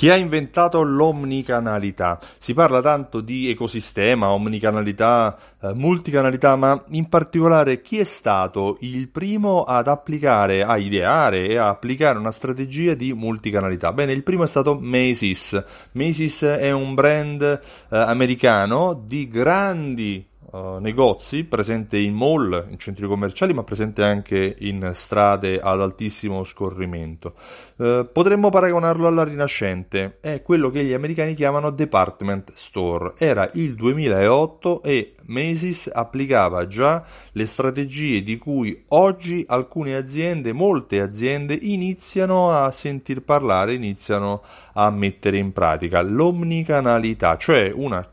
Chi ha inventato l'omnicanalità? Si parla tanto di ecosistema, omnicanalità, eh, multicanalità, ma in particolare chi è stato il primo ad applicare, a ideare e a applicare una strategia di multicanalità? Bene, il primo è stato Macy's. Macy's è un brand eh, americano di grandi uh, negozi, presente in mall, in centri commerciali, ma presente anche in strade ad altissimo scorrimento. Uh, potremmo paragonarlo alla Rinascente, è quello che gli americani chiamano department store. Era il 2008 e Macy's applicava già le strategie di cui oggi alcune aziende, molte aziende, iniziano a sentir parlare, iniziano a mettere in pratica l'omnicanalità, cioè una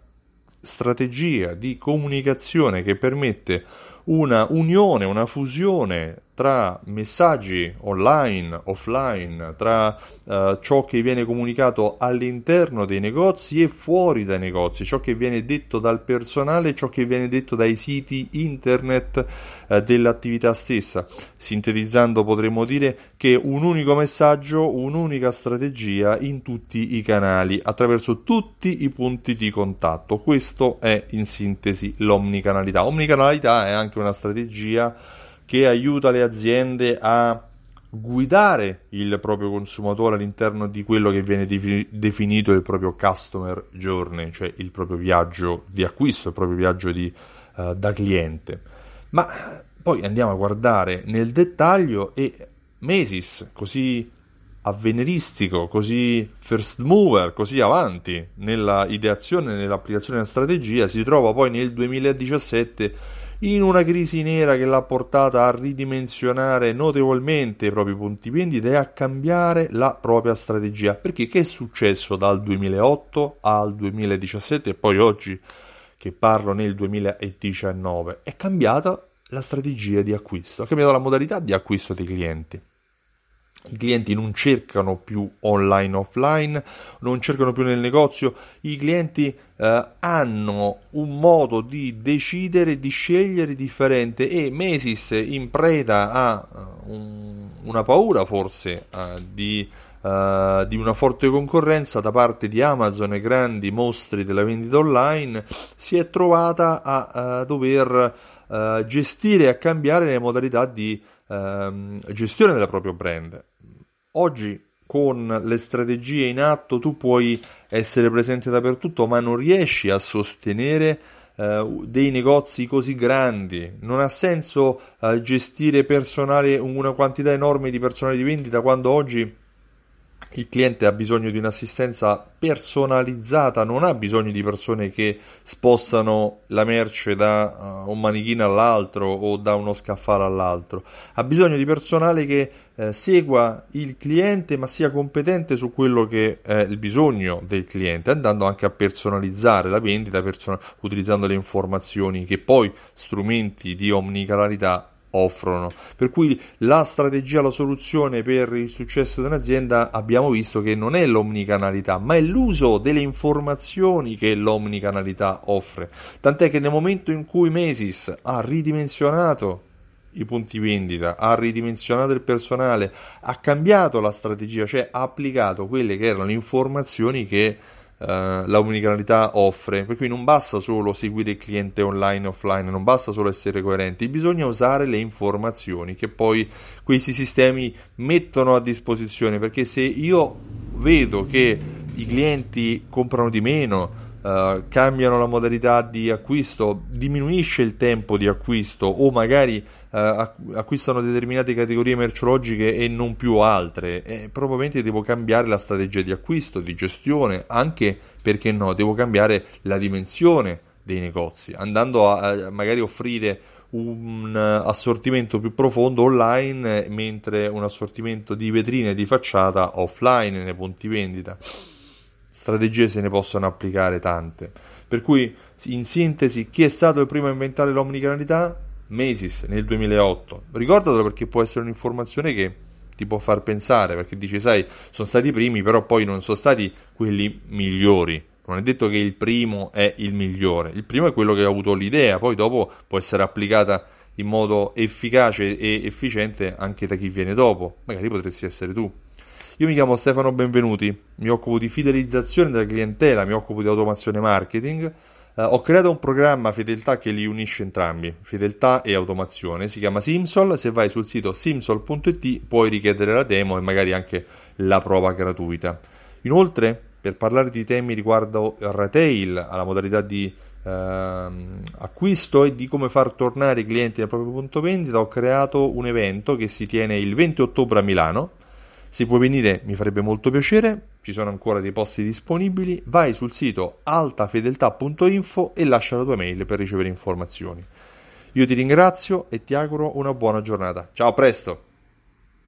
strategia di comunicazione che permette una unione, una fusione tra messaggi online, offline, tra uh, ciò che viene comunicato all'interno dei negozi e fuori dai negozi, ciò che viene detto dal personale ciò che viene detto dai siti internet uh, dell'attività stessa. Sintetizzando potremmo dire che un unico messaggio, un'unica strategia in tutti i canali, attraverso tutti i punti di contatto. Questo è in sintesi l'omnicanalità. Omnicanalità è anche una strategia che aiuta le aziende a guidare il proprio consumatore all'interno di quello che viene definito il proprio customer journey, cioè il proprio viaggio di acquisto, il proprio viaggio di, uh, da cliente. Ma poi andiamo a guardare nel dettaglio e Mesis, così avveniristico, così first mover, così avanti nella ideazione nell'applicazione della strategia, si trova poi nel 2017 in una crisi nera che l'ha portata a ridimensionare notevolmente i propri punti vendita e a cambiare la propria strategia. Perché che è successo dal 2008 al 2017 e poi oggi che parlo nel 2019? È cambiata la strategia di acquisto, ha cambiato la modalità di acquisto dei clienti i clienti non cercano più online offline, non cercano più nel negozio, i clienti eh, hanno un modo di decidere, di scegliere differente e Mesis in preda a uh, un, una paura forse uh, di, uh, di, una forte concorrenza da parte di Amazon e grandi mostri della vendita online si è trovata a dover gestire e a cambiare le modalità di ehm, gestione del proprio brand. Oggi con le strategie in atto tu puoi essere presente dappertutto, ma non riesci a sostenere uh, dei negozi così grandi. Non ha senso uh, gestire personale, una quantità enorme di personale di vendita quando oggi il cliente ha bisogno di un'assistenza personalizzata, non ha bisogno di persone che spostano la merce da uh, un manichino all'altro o da uno scaffale all'altro, ha bisogno di personale che eh, segua il cliente ma sia competente su quello che è il bisogno del cliente, andando anche a personalizzare la vendita person- utilizzando le informazioni che poi strumenti di omnicanalità offrono. Per cui la strategia, la soluzione per il successo di un'azienda abbiamo visto che non è l'omnicanalità, ma è l'uso delle informazioni che l'omnicanalità offre. Tant'è che nel momento in cui Mesis ha ridimensionato i punti vendita, ha ridimensionato il personale, ha cambiato la strategia, cioè ha applicato quelle che erano le informazioni che uh, la omnicanalità offre. Per cui non basta solo seguire il cliente online e offline, non basta solo essere coerenti, bisogna usare le informazioni che poi questi sistemi mettono a disposizione, perché se io vedo che i clienti comprano di meno, Uh, cambiano la modalità di acquisto, diminuisce il tempo di acquisto o magari uh, acquistano determinate categorie merceologiche e non più altre, e probabilmente devo cambiare la strategia di acquisto, di gestione, anche perché no, devo cambiare la dimensione dei negozi, andando a, a magari offrire un assortimento più profondo online mentre un assortimento di vetrine di facciata offline nei punti vendita. Strategie se ne possono applicare tante. Per cui, in sintesi, chi è stato il primo a inventare l'omnicanalità? Macy's nel 2008. Ricordatelo perché può essere un'informazione che ti può far pensare, perché dici, sai, sono stati i primi, però poi non sono stati quelli migliori. Non è detto che il primo è il migliore, il primo è quello che ha avuto l'idea, poi dopo può essere applicata in modo efficace e efficiente anche da chi viene dopo, magari potresti essere tu. Io mi chiamo Stefano Benvenuti, mi occupo di fidelizzazione della clientela, mi occupo di automazione marketing. Uh, ho creato un programma fedeltà che li unisce entrambi, fedeltà e automazione, si chiama Simsol, se vai sul sito simsol.it puoi richiedere la demo e magari anche la prova gratuita. Inoltre, per parlare di temi riguardo retail, alla modalità di ehm, acquisto e di come far tornare i clienti nel proprio punto vendita, ho creato un evento che si tiene il 20 ottobre a Milano. Se puoi venire mi farebbe molto piacere, ci sono ancora dei posti disponibili, vai sul sito altafedeltà.info e lascia la tua mail per ricevere informazioni. Io ti ringrazio e ti auguro una buona giornata. Ciao, a presto!